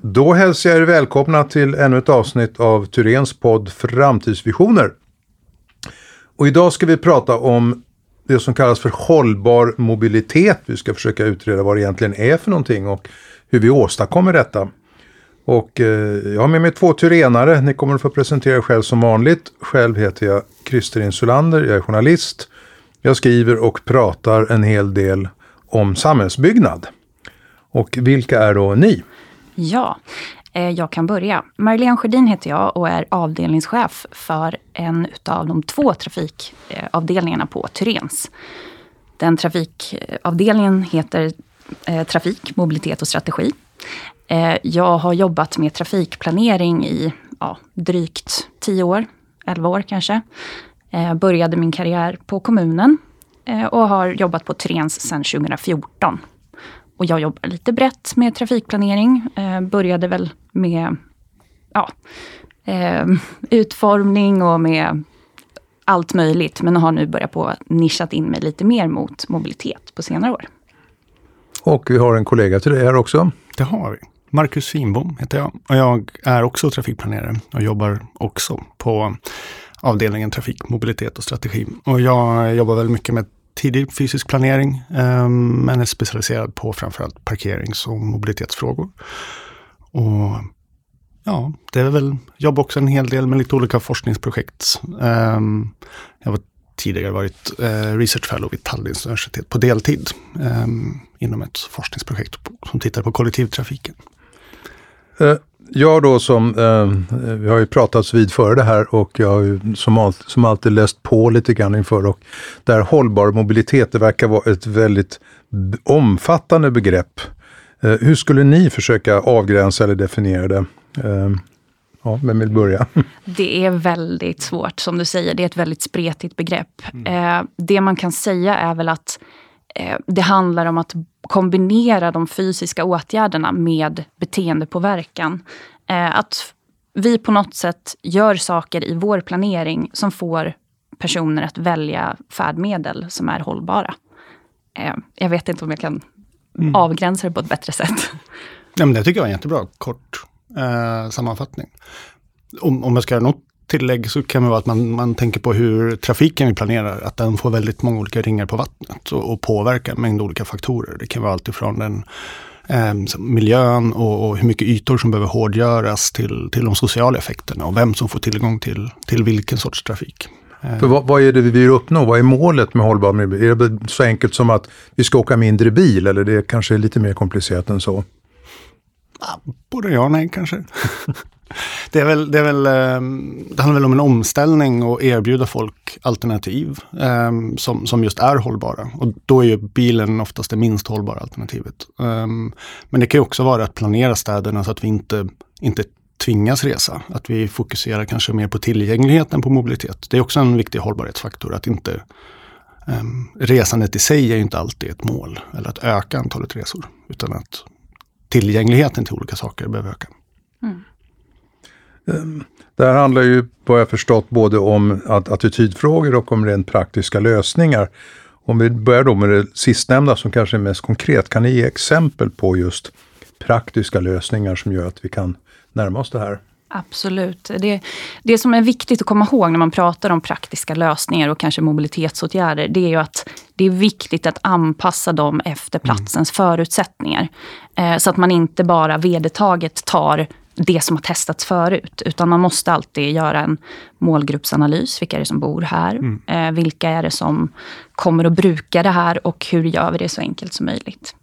Då hälsar jag er välkomna till ännu ett avsnitt av Turens podd Framtidsvisioner. Och idag ska vi prata om det som kallas för hållbar mobilitet. Vi ska försöka utreda vad det egentligen är för någonting och hur vi åstadkommer detta. Och eh, jag har med mig två tyrenare. Ni kommer att få presentera er själv som vanligt. Själv heter jag Christer Insulander. Jag är journalist. Jag skriver och pratar en hel del om samhällsbyggnad. Och vilka är då ni? Ja, eh, jag kan börja. Marlene Sjödin heter jag och är avdelningschef för en av de två trafikavdelningarna på Tyrens. Den trafikavdelningen heter eh, Trafik, mobilitet och strategi. Eh, jag har jobbat med trafikplanering i ja, drygt tio år, elva år kanske. Började min karriär på kommunen och har jobbat på Tyrens sedan 2014. Och jag jobbar lite brett med trafikplanering. Eh, började väl med ja, eh, utformning och med allt möjligt. Men har nu börjat på nischat in mig lite mer mot mobilitet på senare år. Och vi har en kollega till dig här också. Det har vi. Marcus Finbom heter jag och jag är också trafikplanerare och jobbar också på avdelningen trafik, mobilitet och strategi. Och jag jobbar väldigt mycket med tidig fysisk planering, ehm, men är specialiserad på framförallt parkerings och mobilitetsfrågor. Och ja, det är väl, jobbar också en hel del med lite olika forskningsprojekt. Ehm, jag har tidigare varit eh, research fellow vid Tallinns universitet på deltid ehm, inom ett forskningsprojekt som tittar på kollektivtrafiken. Uh jag då som, eh, vi har ju pratats vid före det här och jag har ju som, all, som alltid läst på lite grann inför och där hållbar mobilitet, det verkar vara ett väldigt omfattande begrepp. Eh, hur skulle ni försöka avgränsa eller definiera det? Eh, ja, vem vill börja? Det är väldigt svårt, som du säger. Det är ett väldigt spretigt begrepp. Mm. Eh, det man kan säga är väl att eh, det handlar om att kombinera de fysiska åtgärderna med beteendepåverkan. Eh, att vi på något sätt gör saker i vår planering som får personer att välja färdmedel som är hållbara. Eh, jag vet inte om jag kan mm. avgränsa det på ett bättre sätt. Ja, men det tycker jag är en jättebra kort eh, sammanfattning. Om, om jag ska göra något tillägg så kan det vara att man, man tänker på hur trafiken vi planerar, att den får väldigt många olika ringar på vattnet och, och påverkar en mängd olika faktorer. Det kan vara alltifrån den eh, miljön och, och, hur mycket ytor som behöver hårdgöras till, till de sociala effekterna och vem som får tillgång till, till vilken sorts trafik. Eh. För vad, vad, är det vi vill uppnå? Vad är målet med hållbar miljö? Är det så enkelt som att vi ska åka mindre bil eller det kanske är lite mer komplicerat än så? Både ja och nej kanske. Det, är väl, det, är väl, ehm, det handlar väl om en omställning och erbjuda folk alternativ um, som, som just är hållbara. Och då är ju bilen oftast det minst hållbara alternativet. Um, men det kan ju också vara att planera städerna så att vi inte, inte tvingas resa. Att vi fokuserar kanske mer på tillgänglighet än på mobilitet. Det är också en viktig hållbarhetsfaktor. Att inte um, Resandet i sig är inte alltid ett mål, eller att öka antalet resor. Utan att tillgängligheten till olika saker behöver öka. Mm. Ehm, det här handlar ju, vad jag förstått, både om attitydfrågor och om rent praktiska lösningar. Om vi börjar då med det sistnämnda som kanske är mest konkret, kan ni ge exempel på just praktiska lösningar som gör att vi kan närma oss det här? Absolut. Det, det som är viktigt att komma ihåg när man pratar om praktiska lösningar och kanske mobilitetsåtgärder, det är ju att det är viktigt att anpassa dem efter platsens mm. förutsättningar. Eh, så att man inte bara vedertaget tar det som har testats förut. Utan man måste alltid göra en målgruppsanalys. Vilka är det som bor här? Mm. Eh, vilka är det som kommer att bruka det här och hur gör vi det så enkelt som möjligt?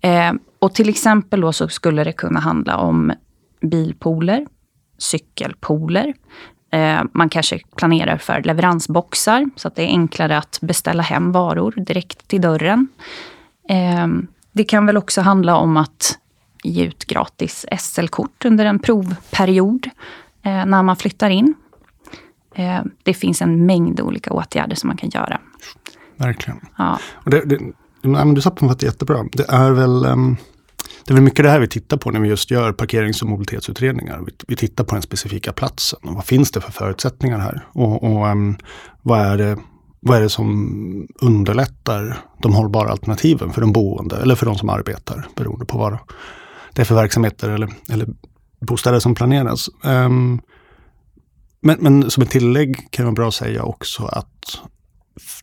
Eh, och till exempel då så skulle det kunna handla om bilpooler, cykelpooler. Eh, man kanske planerar för leveransboxar så att det är enklare att beställa hem varor direkt till dörren. Det kan väl också handla om att ge ut gratis SL-kort under en provperiod eh, när man flyttar in. Eh, det finns en mängd olika åtgärder som man kan göra. Verkligen. Ja. Och det, det, du sammanfattar jättebra. Det är väl um, det är väl mycket det här vi tittar på när vi just gör parkerings och mobilitetsutredningar. Vi, vi tittar på den specifika platsen. Och vad finns det för förutsättningar här? Och, och um, vad, är det, vad är det som underlättar de hållbara alternativen för de boende eller för de som arbetar beroende på var det är för verksamheter eller, eller bostäder som planeras. Um, men, men som ett tillägg kan det vara bra att säga också att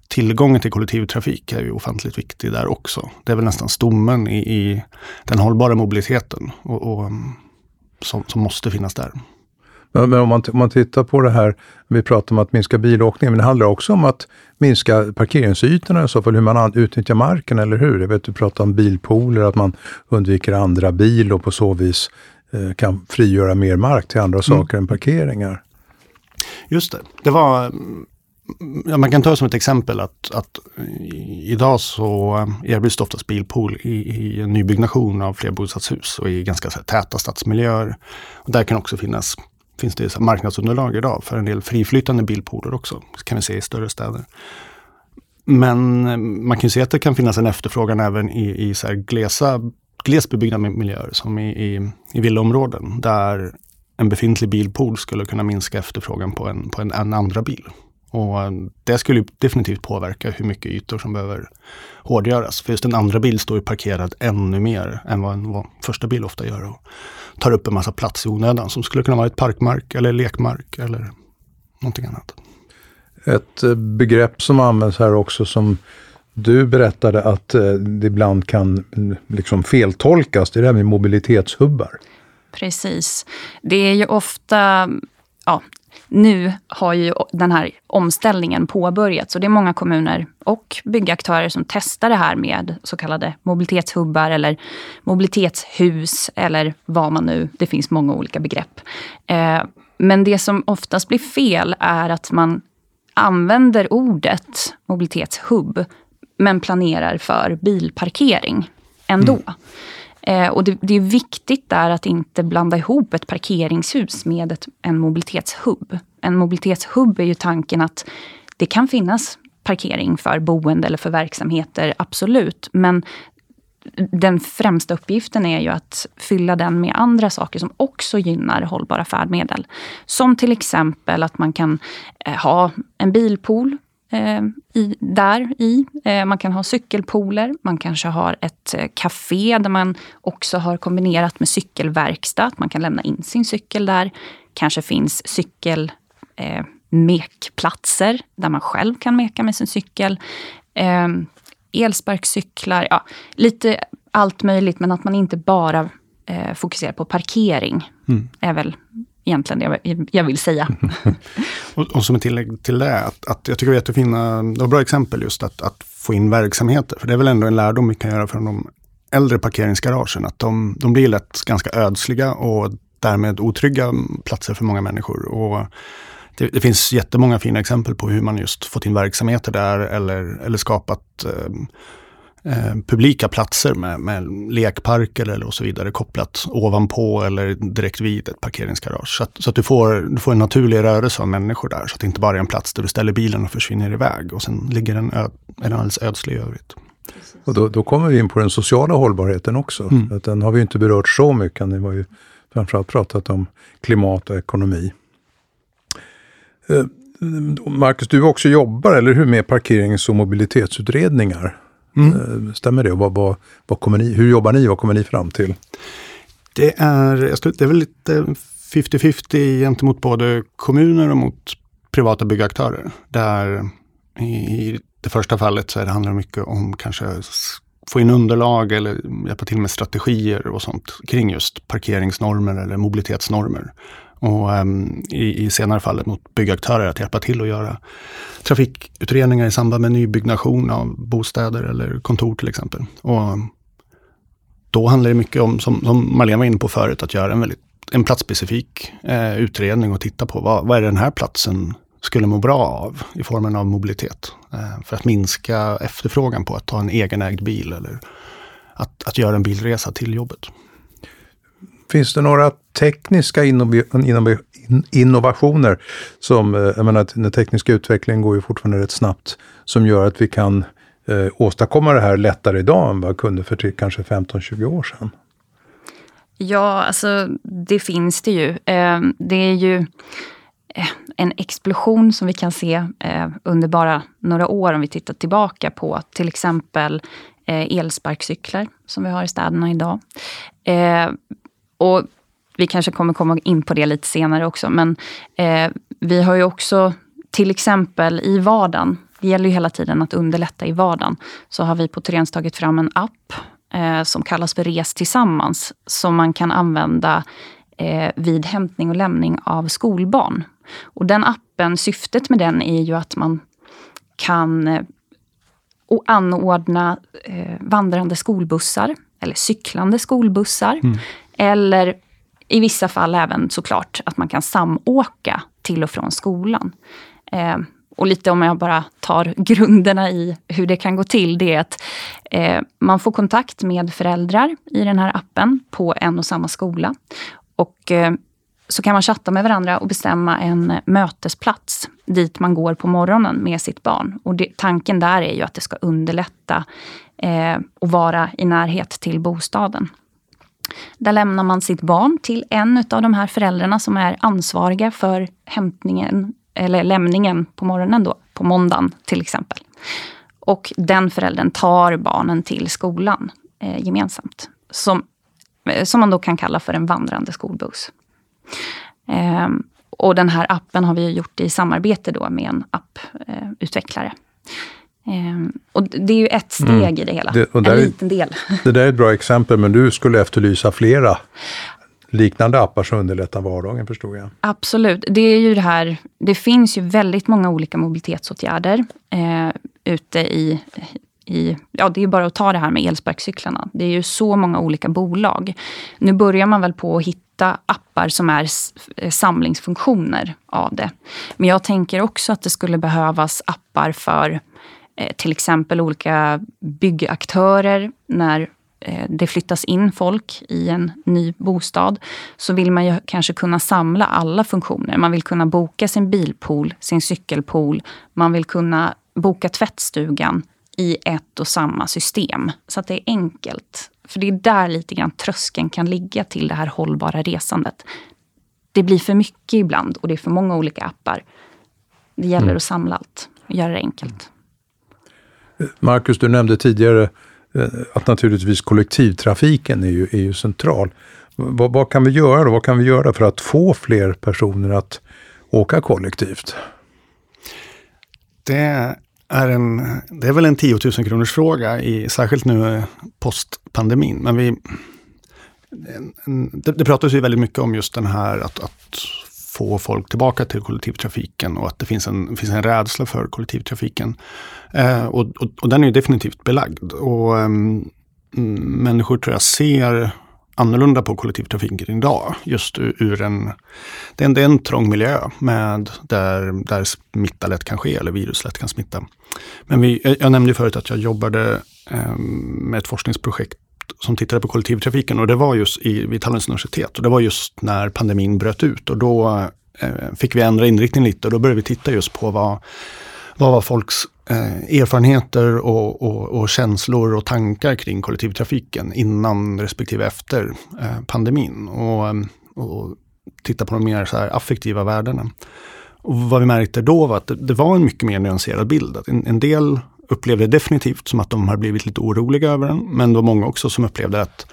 tillgången till kollektivtrafik är ju ofantligt viktig där också. Det är väl nästan stommen i, i den hållbara mobiliteten och, och ehm, som, som, måste finnas där. Men om man, om man tittar på det här, vi pratar om att minska bilåkningen, men det handlar också om att minska parkeringsytorna i så fall, hur man utnyttjar marken, eller hur? Jag vet du pratar om bilpooler, att man undviker andra bil och på så vis eh, kan frigöra mer mark till andra mm. saker än parkeringar. Just det. Det var Ja, man kan ta som ett exempel att, att idag så erbjuds det oftast bilpool i, i en nybyggnation av flerbostadshus och i ganska täta stadsmiljöer. Och där kan också finnas finns det marknadsunderlag idag för en del friflytande bilpooler också. Det kan vi se i större städer. Men eh, man kan se att det kan finnas en efterfrågan även i, i så här glesa, glesbebyggda miljöer som i, i, i villaområden där en befintlig bilpool skulle kunna minska efterfrågan på en, på en, en andra bil. Och eh, det skulle definitivt påverka hur mycket ytor som behöver hårdgöras. För just en andra bil står ju parkerad ännu mer än vad en vad första bil ofta gör. Tar upp en massa plats i onödan som skulle kunna vara ett parkmark eller lekmark eller någonting annat. Ett eh, begrepp som används här också som du berättade att eh, det ibland kan mm, liksom feltolkas, det är det här med mobilitetshubbar. Precis. Det är ju ofta ja, nu har ju den här omställningen påbörjats och det är många kommuner och byggaktörer som testar det här med så kallade mobilitetshubbar eller mobilitetshus eller vad man nu, det finns många olika begrepp. Eh, men det som oftast blir fel är att man använder ordet mobilitetshubb men planerar för bilparkering ändå. Mm. Eh, och det, det, är viktigt där att inte blanda ihop ett parkeringshus med ett, en mobilitetshubb. En mobilitetshubb är ju tanken att det kan finnas parkering för boende eller för verksamheter, absolut. Men den främsta uppgiften är ju att fylla den med andra saker som också gynnar hållbara färdmedel. Som till exempel att man kan eh, ha en bilpool eh, i, där i. Eh, man kan ha cykelpooler, man kanske har ett eh, café där man också har kombinerat med cykelverkstad. Att man kan lämna in sin cykel där. Kanske finns cykel eh, mekplatser där man själv kan meka med sin cykel. Eh, elsparkcyklar, ja, lite allt möjligt men att man inte bara eh, fokuserar på parkering. Mm. är väl egentligen det jag vill säga. och, och, som ett tillägg till det, att, att jag tycker det är jättefina, det var bra exempel just att, att få in verksamheter. För det är väl ändå en lärdom vi kan göra från de äldre parkeringsgaragen, att de, de blir lätt ganska ödsliga och därmed otrygga platser för många människor. Och det, det, finns jättemånga fina exempel på hur man just fått in verksamheter där eller, eller skapat eh, eh, publika platser med, med lekparker eller och så vidare kopplat ovanpå eller direkt vid ett parkeringsgarage. Så att, så att du, får, du får en naturlig rörelse av människor där. Så att det inte bara är en plats där du ställer bilen och försvinner iväg och sen ligger den, ö, den alldeles ödslig i övrigt. Och då, då, kommer vi in på den sociala hållbarheten också. Mm. Den har vi inte berört så mycket. Ni har ju framförallt pratat om klimat och ekonomi. Eh, Marcus, du också jobbar, eller hur, med parkerings och mobilitetsutredningar. Mm. Eh, stämmer det? Och vad, vad, vad kommer ni, hur jobbar ni? Vad kommer ni fram till? Det är, det är väl lite 50-50 gentemot både kommuner och mot privata byggaktörer. Där i det första fallet så handlar det mycket om kanske få in underlag eller hjälpa till med strategier och sånt kring just parkeringsnormer eller mobilitetsnormer. Och um, i, i senare fallet mot byggaktörer att hjälpa till att göra trafikutredningar i samband med nybyggnation av bostäder eller kontor till exempel. Och då handlar det mycket om, som, som Marlene var inne på förut, att göra en, väldigt, en platsspecifik eh, utredning och titta på vad, vad är den här platsen skulle må bra av i formen av mobilitet. Eh, för att minska efterfrågan på att ta en egenägd bil eller att, att göra en bilresa till jobbet. Finns det några tekniska innovationer som, eh, jag menar den tekniska utvecklingen går ju fortfarande rätt snabbt, som gör att vi kan eh, åstadkomma det här lättare idag än vad kunde för typ kanske 15-20 år sedan? Ja, alltså det finns det ju. Eh, det är ju eh, en explosion som vi kan se eh, under bara några år om vi tittar tillbaka på till exempel eh, elsparkcyklar som vi har i städerna idag. Eh, och vi kanske kommer komma in på det lite senare också, men eh, vi har ju också till exempel i vardagen, det gäller ju hela tiden att underlätta i vardagen, så har vi på Therens tagit fram en app eh, som kallas för Res tillsammans, som man kan använda eh, vid hämtning och lämning av skolbarn. Och den appen, syftet med den är ju att man kan eh, anordna eh, vandrande skolbussar eller cyklande skolbussar. Mm. Eller i vissa fall även såklart att man kan samåka till och från skolan. Eh, och lite om jag bara tar grunderna i hur det kan gå till, det är att eh, man får kontakt med föräldrar i den här appen på en och samma skola. Och eh, så kan man chatta med varandra och bestämma en mötesplats dit man går på morgonen med sitt barn. Och det, tanken där är ju att det ska underlätta eh, och vara i närhet till bostaden. Där lämnar man sitt barn till en av de här föräldrarna som är ansvariga för hämtningen eller lämningen på morgonen då, på måndagen till exempel. Och den föräldern tar barnen till skolan eh, gemensamt. Som, eh, som man då kan kalla för en vandrande skolbuss. Eh, och den här appen har vi gjort i samarbete då med en apputvecklare. Eh, och det är ju ett steg mm. i det hela, det, en liten del. Det där är ett bra exempel, men du skulle efterlysa flera liknande appar som underlättar vardagen förstod jag. Absolut. Det är ju det här, det finns ju väldigt många olika mobilitetsåtgärder eh, ute i, i, ja det är bara att ta det här med elsparkcyklarna. Det är ju så många olika bolag. Nu börjar man väl på att hitta appar som är eh, samlingsfunktioner av det. Men jag tänker också att det skulle behövas appar för till exempel olika byggaktörer när Eh, det flyttas in folk i en ny bostad så vill man ju kanske kunna samla alla funktioner. Man vill kunna boka sin bilpool, sin cykelpool. Man vill kunna boka tvättstugan i ett och samma system. Så att det är enkelt. För det är där lite grann tröskeln kan ligga till det här hållbara resandet. Det blir för mycket ibland och det är för många olika appar. Det gäller mm. att samla allt och göra det enkelt. Marcus, du nämnde tidigare eh, att naturligtvis kollektivtrafiken är ju, är ju central. Vad, vad, kan vi göra då? Vad kan vi göra för att få fler personer att åka kollektivt? Det är, en, det är väl en 10 000 kronors fråga, i, särskilt nu eh, postpandemin. Men vi, det, det pratas ju väldigt mycket om just den här att, att få folk tillbaka till kollektivtrafiken och att det finns en, finns en rädsla för kollektivtrafiken. Eh, och, och, och, den är definitivt belagd. Och eh, människor tror jag ser annorlunda på kollektivtrafiken idag. Just ur, ur en, det är en, det är en trång miljö med där, där smitta lätt kan ske eller virus lätt kan smitta. Men vi, jag nämnde förut att jag jobbade eh, med ett forskningsprojekt som tittade på kollektivtrafiken och det var just i, vid Tallinns universitet. Och det var just när pandemin bröt ut och då eh, fick vi ändra inriktning lite och då började vi titta just på vad, vad var folks eh, erfarenheter och, och, och, känslor och tankar kring kollektivtrafiken innan respektive efter eh, pandemin. Och, eh, och titta på de mer så här affektiva värdena. Och vad vi märkte då var att det, det var en mycket mer nyanserad bild. Att en, en del upplevde definitivt som att de har blivit lite oroliga över den. Men det var många också som upplevde att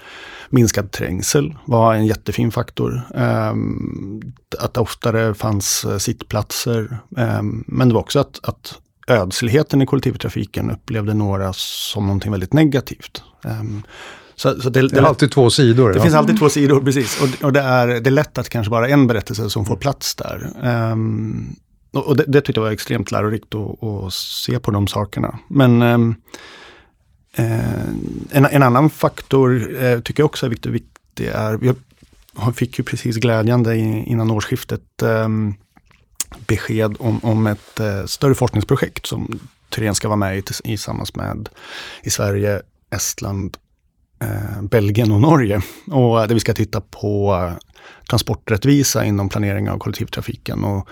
minskad trängsel var en jättefin faktor. Um, att det oftare fanns uh, sittplatser. Um, men det var också att, att ödsligheten i kollektivtrafiken upplevde några som någonting väldigt negativt. Um, så, så det, det, är alltid två sidor. Det ja. finns alltid två sidor, precis. Och, och, det, är, det är lätt att kanske bara en berättelse som får plats där. Um, och det, det tyckte jag var extremt lärorikt att, att se på de sakerna. Men ehm, eh, en, en, annan faktor eh, tycker jag också är viktig. viktig är, vi fick ju precis glädjande innan årsskiftet eh, besked om, om ett eh, större forskningsprojekt som Thyrén ska vara med i tillsammans med i Sverige, Estland, eh, Belgien och Norge. Och eh, där vi ska titta på eh, transporträttvisa inom planering av kollektivtrafiken. Och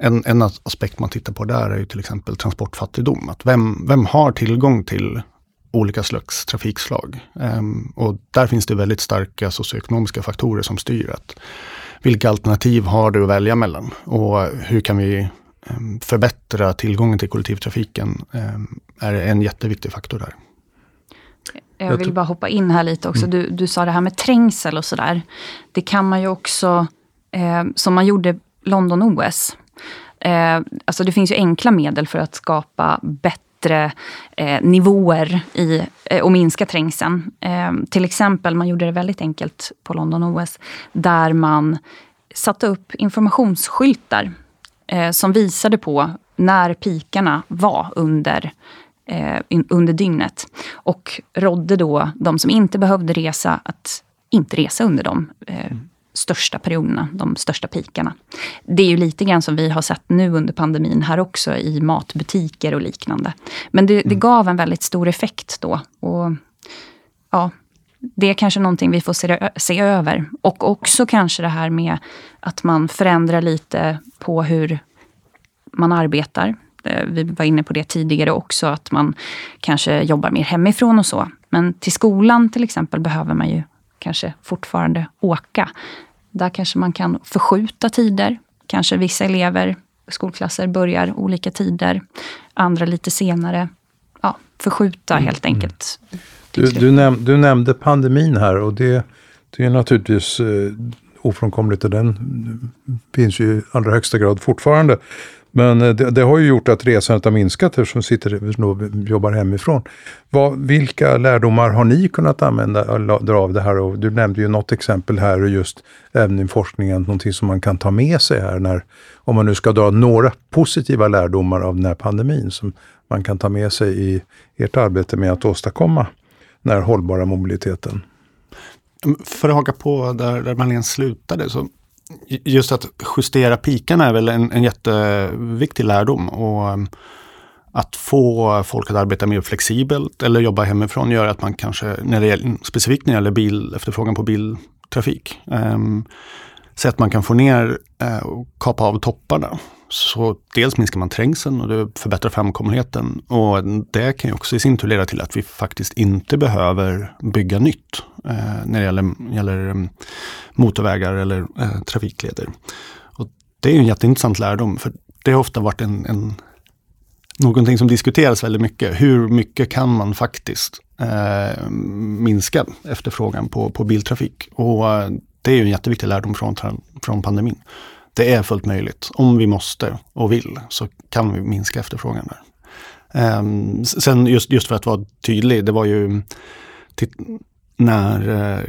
en, en aspekt man tittar på där är ju till exempel transportfattigdom. Att vem, vem har tillgång till olika slags trafikslag? Um, och där finns det väldigt starka socioekonomiska faktorer som styr. Att vilka alternativ har du att välja mellan? Och hur kan vi um, förbättra tillgången till kollektivtrafiken? Um, är en jätteviktig faktor där. Jag vill bara hoppa in här lite också. Du, du sa det här med trängsel och sådär. Det kan man ju också, eh, som man gjorde London-OS. Eh, alltså det finns ju enkla medel för att skapa bättre eh, nivåer i, eh, och minska trängseln. Eh, till exempel, man gjorde det väldigt enkelt på London-OS, där man satte upp informationsskyltar eh, som visade på när pikarna var under eh, under dygnet. Och rådde då de som inte behövde resa att inte resa under de eh, mm största perioderna, de största pikarna. Det är ju lite grann som vi har sett nu under pandemin här också i matbutiker och liknande. Men det, det mm. gav en väldigt stor effekt då. Och ja, det är kanske någonting vi får se, se, över. Och också kanske det här med att man förändrar lite på hur man arbetar. Eh, vi var inne på det tidigare också, att man kanske jobbar mer hemifrån och så. Men till skolan till exempel behöver man ju kanske fortfarande åka. Där kanske man kan förskjuta tider. Kanske vissa elever, skolklasser börjar olika tider. Andra lite senare. Ja, förskjuta mm. helt enkelt. Du, du, näm du, nämnde pandemin här och det, det är naturligtvis eh, ofrånkomligt och den finns ju i allra högsta grad fortfarande. Men eh, det, det, har ju gjort att resandet har minskat eftersom sitter och jobbar hemifrån. Vad, vilka lärdomar har ni kunnat använda eh, dra av det här? Och du nämnde ju något exempel här och just även i forskningen, någonting som man kan ta med sig här när, om man nu ska dra några positiva lärdomar av den här pandemin som man kan ta med sig i ert arbete med att åstadkomma den här hållbara mobiliteten. För att haka på där, där Marlene slutade så just att justera pikarna är väl en, en jätteviktig lärdom. Och ehm, att få folk att arbeta mer flexibelt eller jobba hemifrån gör att man kanske, när det gäller, specifikt när det gäller bil, efterfrågan på biltrafik, um, så att man kan få ner uh, och kapa av topparna. Så dels minskar man trängseln och det förbättrar framkomligheten. Och det kan ju också i sin tur leda till att vi faktiskt inte behöver bygga nytt eh, när det gäller, gäller mm, motorvägar eller eh, trafikleder. Och det är en jätteintressant lärdom, för det har ofta varit en, en någonting som diskuteras väldigt mycket. Hur mycket kan man faktiskt eh, minska efterfrågan på, på biltrafik? Och eh, det är ju en jätteviktig lärdom från, från pandemin det är fullt möjligt. Om vi måste och vill så kan vi minska efterfrågan där. Um, sen just, just för att vara tydlig, det var ju när, eh,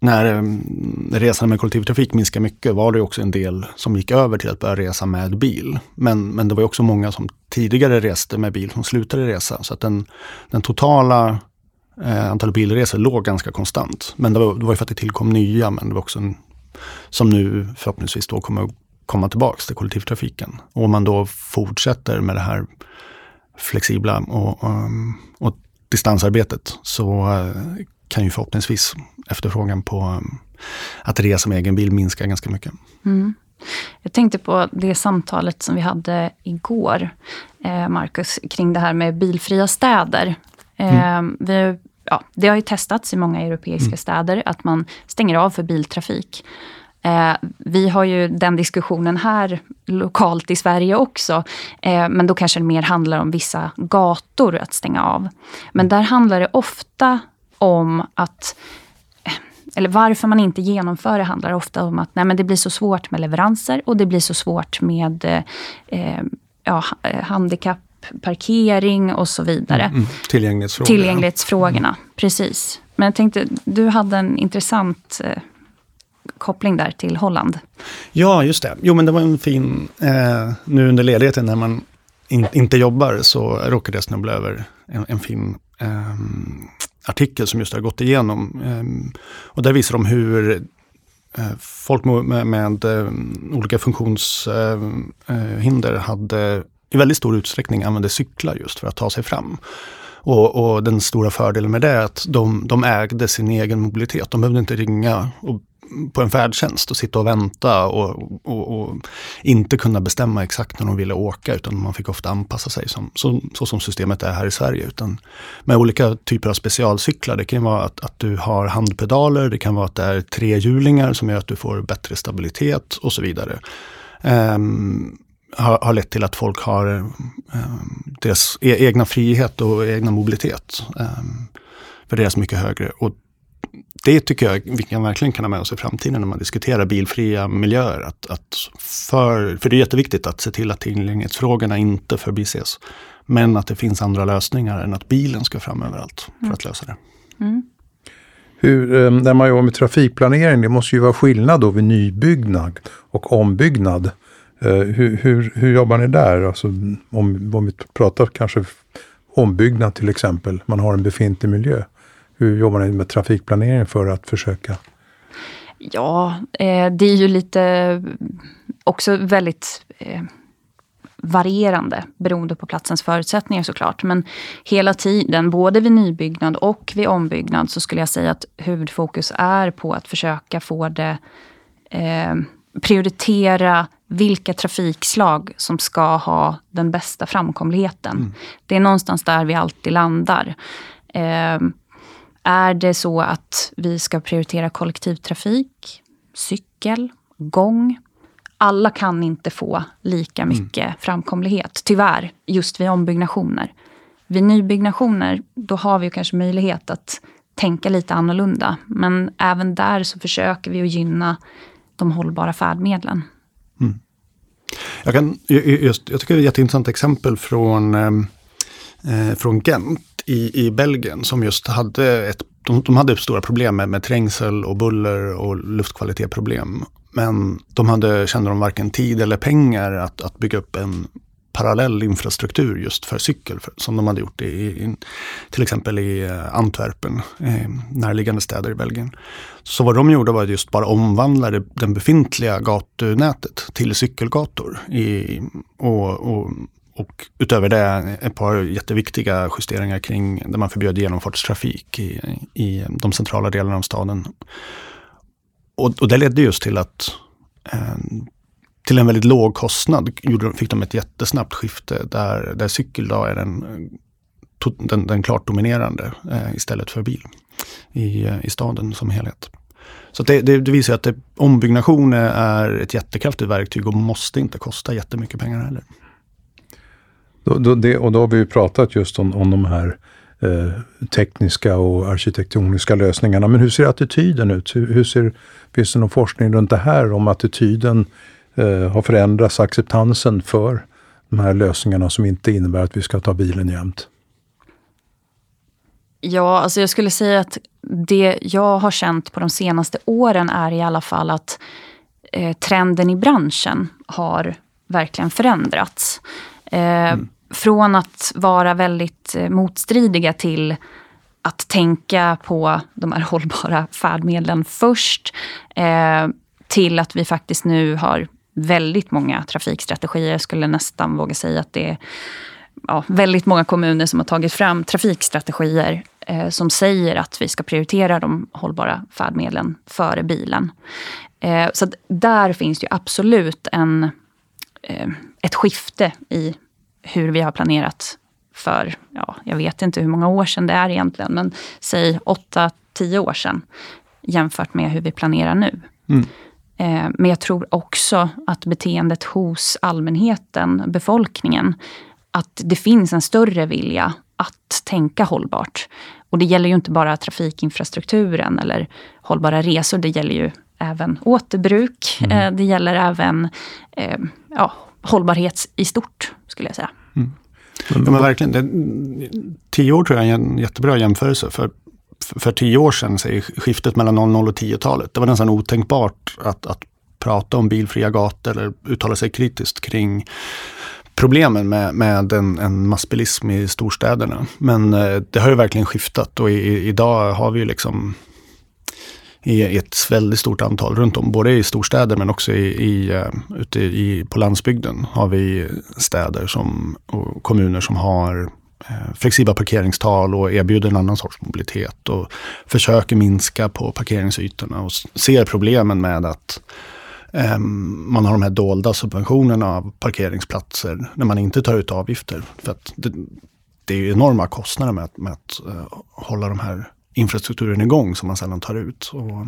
när ehm, resan med kollektivtrafik minskade mycket var det också en del som gick över till att börja resa med bil. Men, men det var också många som tidigare reste med bil som slutade resa. Så att den, den totala eh, antalet bilresor låg ganska konstant. Men det var, det var ju för att det tillkom nya, men det var också en som nu förhoppningsvis då kommer att komma tillbaks till kollektivtrafiken. Och om man då fortsätter med det här flexibla och, och, um, och distansarbetet så uh, kan ju förhoppningsvis efterfrågan på um, att resa med egen bil minska ganska mycket. Mm. Jag tänkte på det samtalet som vi hade igår, eh, Marcus, kring det här med bilfria städer. Eh, mm. vi ja, det har ju testats i många europeiska mm. städer att man stänger av för biltrafik. Eh, vi har ju den diskussionen här lokalt i Sverige också. Eh, men då kanske det mer handlar om vissa gator att stänga av. Men där handlar det ofta om att eh, eller varför man inte genomför det handlar ofta om att nej, men det blir så svårt med leveranser och det blir så svårt med eh, ja, handikapp parkering och så vidare. Mm, mm. Tillgänglighetsfrågor, Tillgänglighetsfrågorna, mm. precis. Men jag tänkte, du hade en intressant eh, koppling där till Holland. Ja, just det. Jo, men det var en fin... Eh, nu under ledigheten när man in, inte jobbar så råkade jag snubbla över en, en fin eh, artikel som just har gått igenom. Eh, och där visar de hur eh, folk med, med, med eh, olika funktionshinder hade i väldigt stor utsträckning använder cyklar just för att ta sig fram. Och, och, den stora fördelen med det är att de, de ägde sin egen mobilitet. De behövde inte ringa och, på en färdtjänst och sitta och vänta och, och, och, inte kunna bestämma exakt när de ville åka utan man fick ofta anpassa sig som, så, så, som systemet är här i Sverige. Utan med olika typer av specialcyklar. Det kan vara att, att du har handpedaler, det kan vara att det är trehjulingar som gör att du får bättre stabilitet och så vidare. Um, har, har lett till att folk har eh, deras e egna frihet och egna mobilitet. Eh, värderas mycket högre. Och det tycker jag vi kan verkligen kan ha med oss i framtiden när man diskuterar bilfria miljöer. Att, att för, för det är jätteviktigt att se till att tillgänglighetsfrågorna inte förbises. Men att det finns andra lösningar än att bilen ska fram överallt för mm. att lösa det. Mm. Hur, eh, när man jobbar med trafikplanering, det måste ju vara skillnad då vid nybyggnad och ombyggnad. Eh, hur, hur, hur jobbar ni där? Alltså, om, om vi pratar kanske ombyggnad till exempel, man har en befintlig miljö. Hur jobbar ni med trafikplanering för att försöka? Ja, eh, det är ju lite också väldigt eh, varierande beroende på platsens förutsättningar såklart. Men hela tiden, både vid nybyggnad och vid ombyggnad, så skulle jag säga att huvudfokus är på att försöka få det eh, prioritera vilka trafikslag som ska ha den bästa framkomligheten. Mm. Det är någonstans där vi alltid landar. Eh, är det så att vi ska prioritera kollektivtrafik, cykel, gång? Alla kan inte få lika mm. mycket mm. framkomlighet, tyvärr, just vid ombyggnationer. Vid nybyggnationer, då har vi kanske möjlighet att tänka lite annorlunda. Men även där så försöker vi att gynna de hållbara färdmedlen. Mm. Jag, kan, just, jag tycker det är ett jätteintressant exempel från, ehm, eh, från Gent i, i Belgien som just hade ett de, de hade stora problem med, med trängsel och buller och luftkvalitetsproblem. Men de hade, kände de varken tid eller pengar att, att bygga upp en parallell infrastruktur just för cykel, som de hade gjort i, i, till exempel i eh, Antwerpen, eh, närliggande städer i Belgien. Så vad de gjorde var just bara omvandla det, den befintliga gatunätet till cykelgator. I, och, och, och utöver det ett par jätteviktiga justeringar kring där man förbjöd genomfartstrafik i, i de centrala delarna av staden. Och, och det ledde just till att eh, till en väldigt låg kostnad fick de ett jättesnabbt skifte där, där cykel då är den, den, den klart dominerande eh, istället för bil i, eh, i staden som helhet. Så det, det, det, visar att det, ombyggnation är ett jättekraftigt verktyg och måste inte kosta jättemycket pengar heller. Då, då, det, och då har vi ju pratat just om, om de här eh, tekniska och arkitektoniska lösningarna. Men hur ser attityden ut? Hur, hur ser, finns det någon forskning runt det här om attityden eh, har förändrats, acceptansen för de här lösningarna som inte innebär att vi ska ta bilen jämt? Ja, alltså jag skulle säga att det jag har känt på de senaste åren är i alla fall att eh, trenden i branschen har verkligen förändrats. Eh, mm. Från att vara väldigt eh, motstridiga till att tänka på de här hållbara färdmedlen först. Eh, till att vi faktiskt nu har väldigt många trafikstrategier. Jag skulle nästan våga säga att det är ja, väldigt många kommuner som har tagit fram trafikstrategier eh, som säger att vi ska prioritera de hållbara färdmedlen före bilen. Eh, så där finns det absolut en, eh, ett skifte i hur vi har planerat för, ja, jag vet inte hur många år sedan det är egentligen, men säg 8-10 år sedan jämfört med hur vi planerar nu. Mm. Eh, men jag tror också att beteendet hos allmänheten, befolkningen, att det finns en större vilja att tänka hållbart. Och det gäller ju inte bara trafikinfrastrukturen eller hållbara resor, det gäller ju även återbruk. Mm. Eh, det gäller även eh, ja, hållbarhet i stort, skulle jag säga. Mm. Ja, men verkligen, det, tio år tror jag är en jättebra jämförelse. För, för tio år sedan, säg, skiftet mellan 00 och 10-talet, det var nästan otänkbart att, att prata om bilfria gator eller uttala sig kritiskt kring problemen med, med en, en massbilism i storstäderna. Men eh, det har ju verkligen skiftat och i, idag har vi ju liksom i ett väldigt stort antal runt om, både i storstäder men också i, i, eh, ute i, på landsbygden har vi städer som, och kommuner som har flexibla parkeringstal och erbjuder en annan sorts mobilitet och försöker minska på parkeringsytorna och ser problemen med att um, man har de här dolda subventionerna av parkeringsplatser när man inte tar ut avgifter. För att det, det är enorma kostnader med att, med att uh, hålla de här infrastrukturen igång som man sällan tar ut. Och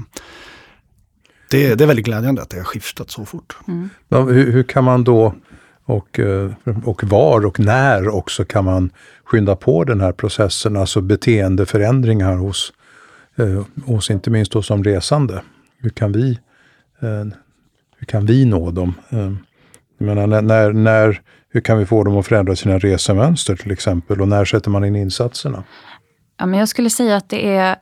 det, det är väldigt glädjande att det har skiftat så fort. Mm. Hur, hur, kan man då och, eh, och var och när också kan man skynda på den här processen, alltså beteendeförändringar hos, eh, hos inte minst hos de resande. Hur kan vi, eh, hur kan vi nå dem? Jag menar, när, när, hur kan vi få dem att förändra sina resemönster till exempel och när sätter man in insatserna? Ja, men jag skulle säga att det är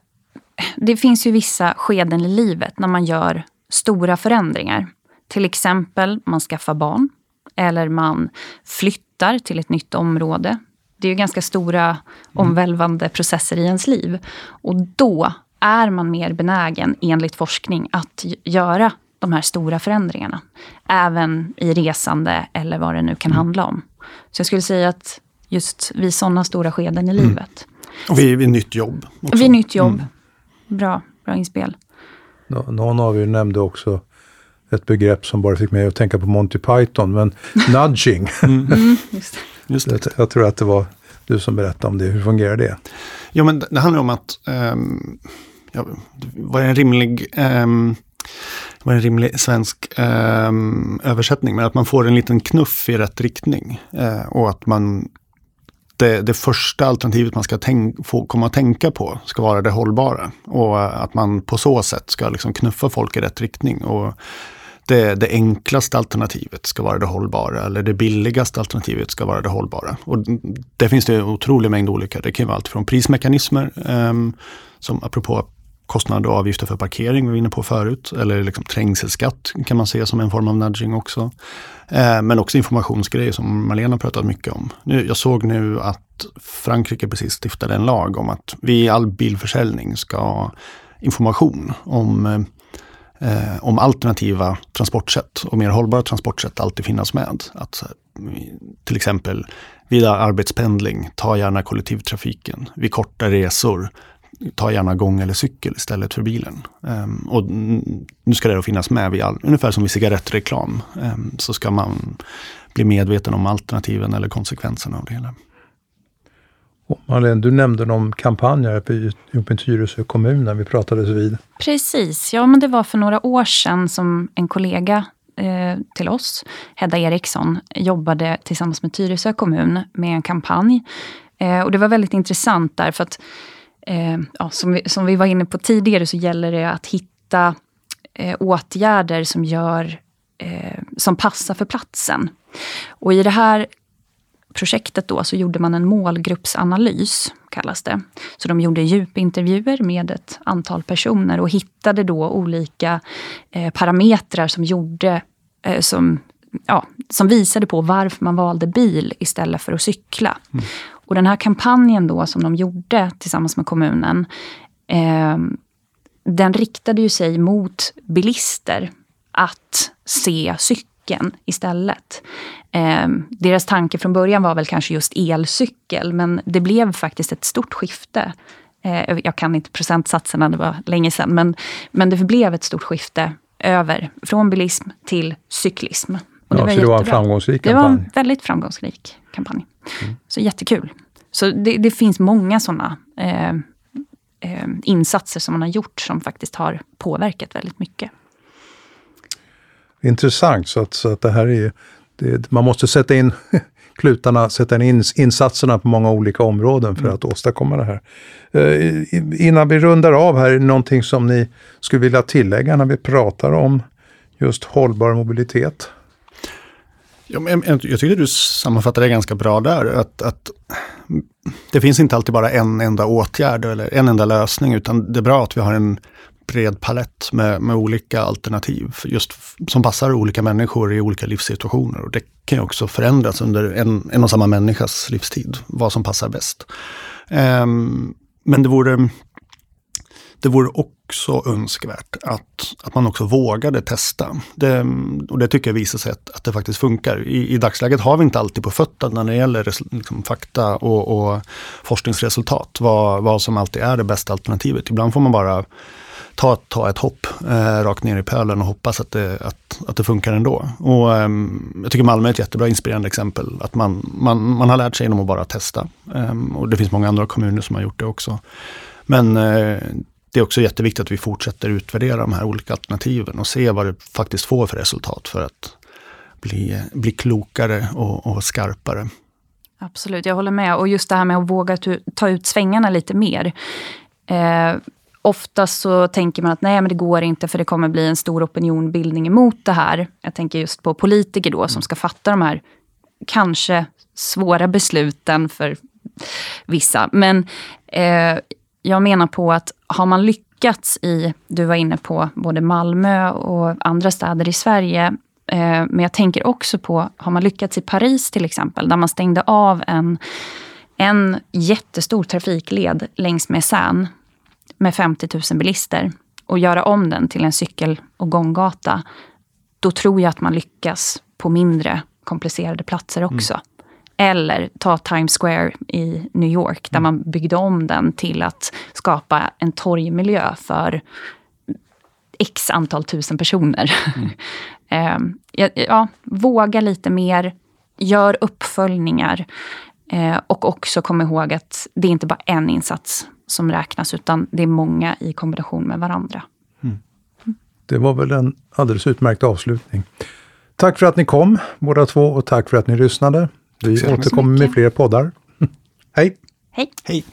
det finns ju vissa skeden i livet när man gör stora förändringar. Till exempel man skaffar barn eller man flyttar till ett nytt område. Det är ju ganska stora omvälvande processer i ens liv. Och då är man mer benägen, enligt forskning, att göra de här stora förändringarna. Även i resande eller vad det nu kan mm. handla om. Så jag skulle säga att just vid sådana stora skeden i mm. livet. Och vid, vid nytt jobb. Också. Vid nytt jobb. Mm. Bra, bra inspel. Någon av er nämnde också ett begrepp som bara fick mig att tänka på Monty Python, men nudging. Mm. mm, just just det. Jag tror att det var du som berättade om det. Hur fungerar det? Ja, men det handlar om att um, ja, vad är en rimlig um, vad är en rimlig svensk um, översättning? Men att man får en liten knuff i rätt riktning. Uh, och att man det, det första alternativet man ska tänk, få komma att tänka på ska vara det hållbara. Och att man på så sätt ska liksom knuffa folk i rätt riktning. Och det, det enklaste alternativet ska vara det hållbara eller det billigaste alternativet ska vara det hållbara. Och det finns det en otrolig mängd olika. Det kan vara allt från prismekanismer, um, som apropå kostnader och avgifter för parkering vi var inne på förut. Eller liksom trängselskatt kan man se som en form av nudging också. Eh, men också informationsgrejer som Malena pratat mycket om. Nu, jag såg nu att Frankrike precis stiftade en lag om att vid all bilförsäljning ska information om, ehm, eh, om alternativa transportsätt och mer hållbara transportsätt alltid finnas med. Att eh, till exempel vid arbetspendling, ta gärna kollektivtrafiken. Vid korta resor, ta gärna gång eller cykel istället för bilen. Um, och nu ska det då finnas med vid all, ungefär som vid cigarettreklam. Um, så ska man bli medveten om alternativen eller konsekvenserna av det hela. Marlene, du nämnde någon kampanj här uppe i Tyresö kommun när vi pratades vid. Precis, ja men det var för några år sedan som en kollega eh, till oss, Hedda Eriksson, jobbade tillsammans med Tyresö kommun med en kampanj. Eh, och det var väldigt intressant där, för att eh, ja, som, vi, som vi var inne på tidigare så gäller det att hitta eh, åtgärder som, gör, eh, som passar för platsen. Och i det här projektet då så gjorde man en målgruppsanalys, kallas det. Så de gjorde djupintervjuer med ett antal personer och hittade då olika eh, parametrar som gjorde eh, som, ja, som visade på varför man valde bil istället för att cykla. Mm. Och den här kampanjen då som de gjorde tillsammans med kommunen, eh, den riktade ju sig mot bilister att se cykeln istället. Eh, deras tanke från början var väl kanske just elcykel, men det blev faktiskt ett stort skifte. Eh, jag kan inte procentsatserna, det var länge sedan, men, men det blev ett stort skifte över från bilism till cyklism. Och det, ja, var så det var en framgångsrik kampanj? Det var en väldigt framgångsrik kampanj. Mm. Så jättekul. Så det, det finns många sådana eh, eh, insatser som man har gjort som faktiskt har påverkat väldigt mycket. Intressant, så att, så att det här är det, man måste sätta in klutarna, sätta in insatserna på många olika områden för mm. att åstadkomma det här. Eh, innan vi rundar av här, är det någonting som ni skulle vilja tillägga när vi pratar om just hållbar mobilitet? Jag tycker du sammanfattar det ganska bra där. Att, att det finns inte alltid bara en enda åtgärd eller en enda lösning, utan det är bra att vi har en bred palett med, med olika alternativ just som passar olika människor i olika livssituationer. Och det kan ju också förändras under en, en och samma människas livstid, vad som passar bäst. Um, men det vore det vore också önskvärt att, att man också vågade testa. Det, och det tycker jag visar sig att, att det faktiskt funkar. I, I dagsläget har vi inte alltid på fötterna när det gäller liksom, fakta och, och forskningsresultat. Vad, vad som alltid är det bästa alternativet. Ibland får man bara ta, ta ett hopp eh, rakt ner i pölen och hoppas att det, att, att det funkar ändå. Och, eh, jag tycker Malmö är ett jättebra inspirerande exempel. Att man, man, man har lärt sig genom att bara testa. Eh, och det finns många andra kommuner som har gjort det också. Men eh, det är också jätteviktigt att vi fortsätter utvärdera de här olika alternativen och se vad det faktiskt får för resultat. För att bli, bli klokare och, och skarpare. Absolut, jag håller med. Och just det här med att våga ta ut svängarna lite mer. Eh, Oftast så tänker man att nej, men det går inte för det kommer bli en stor opinionbildning emot det här. Jag tänker just på politiker då som ska fatta de här kanske svåra besluten för vissa. Men eh, jag menar på att har man lyckats i, du var inne på både Malmö och andra städer i Sverige, eh, men jag tänker också på, har man lyckats i Paris till exempel, där man stängde av en, en jättestor trafikled längs med Seine med 50 000 bilister och göra om den till en cykel och gånggata, då tror jag att man lyckas på mindre komplicerade platser också. Mm. Eller ta Times Square i New York, där mm. man byggde om den till att skapa en torgmiljö för x antal tusen personer. Mm. Ehm, ja, ja, våga lite mer, gör uppföljningar eh, och också kom ihåg att det är inte bara en insats som räknas, utan det är många i kombination med varandra. Mm. Det var väl en alldeles utmärkt avslutning. Tack för att ni kom båda två och tack för att ni lyssnade. Vi återkommer med fler poddar. Hej! Hej! Hej!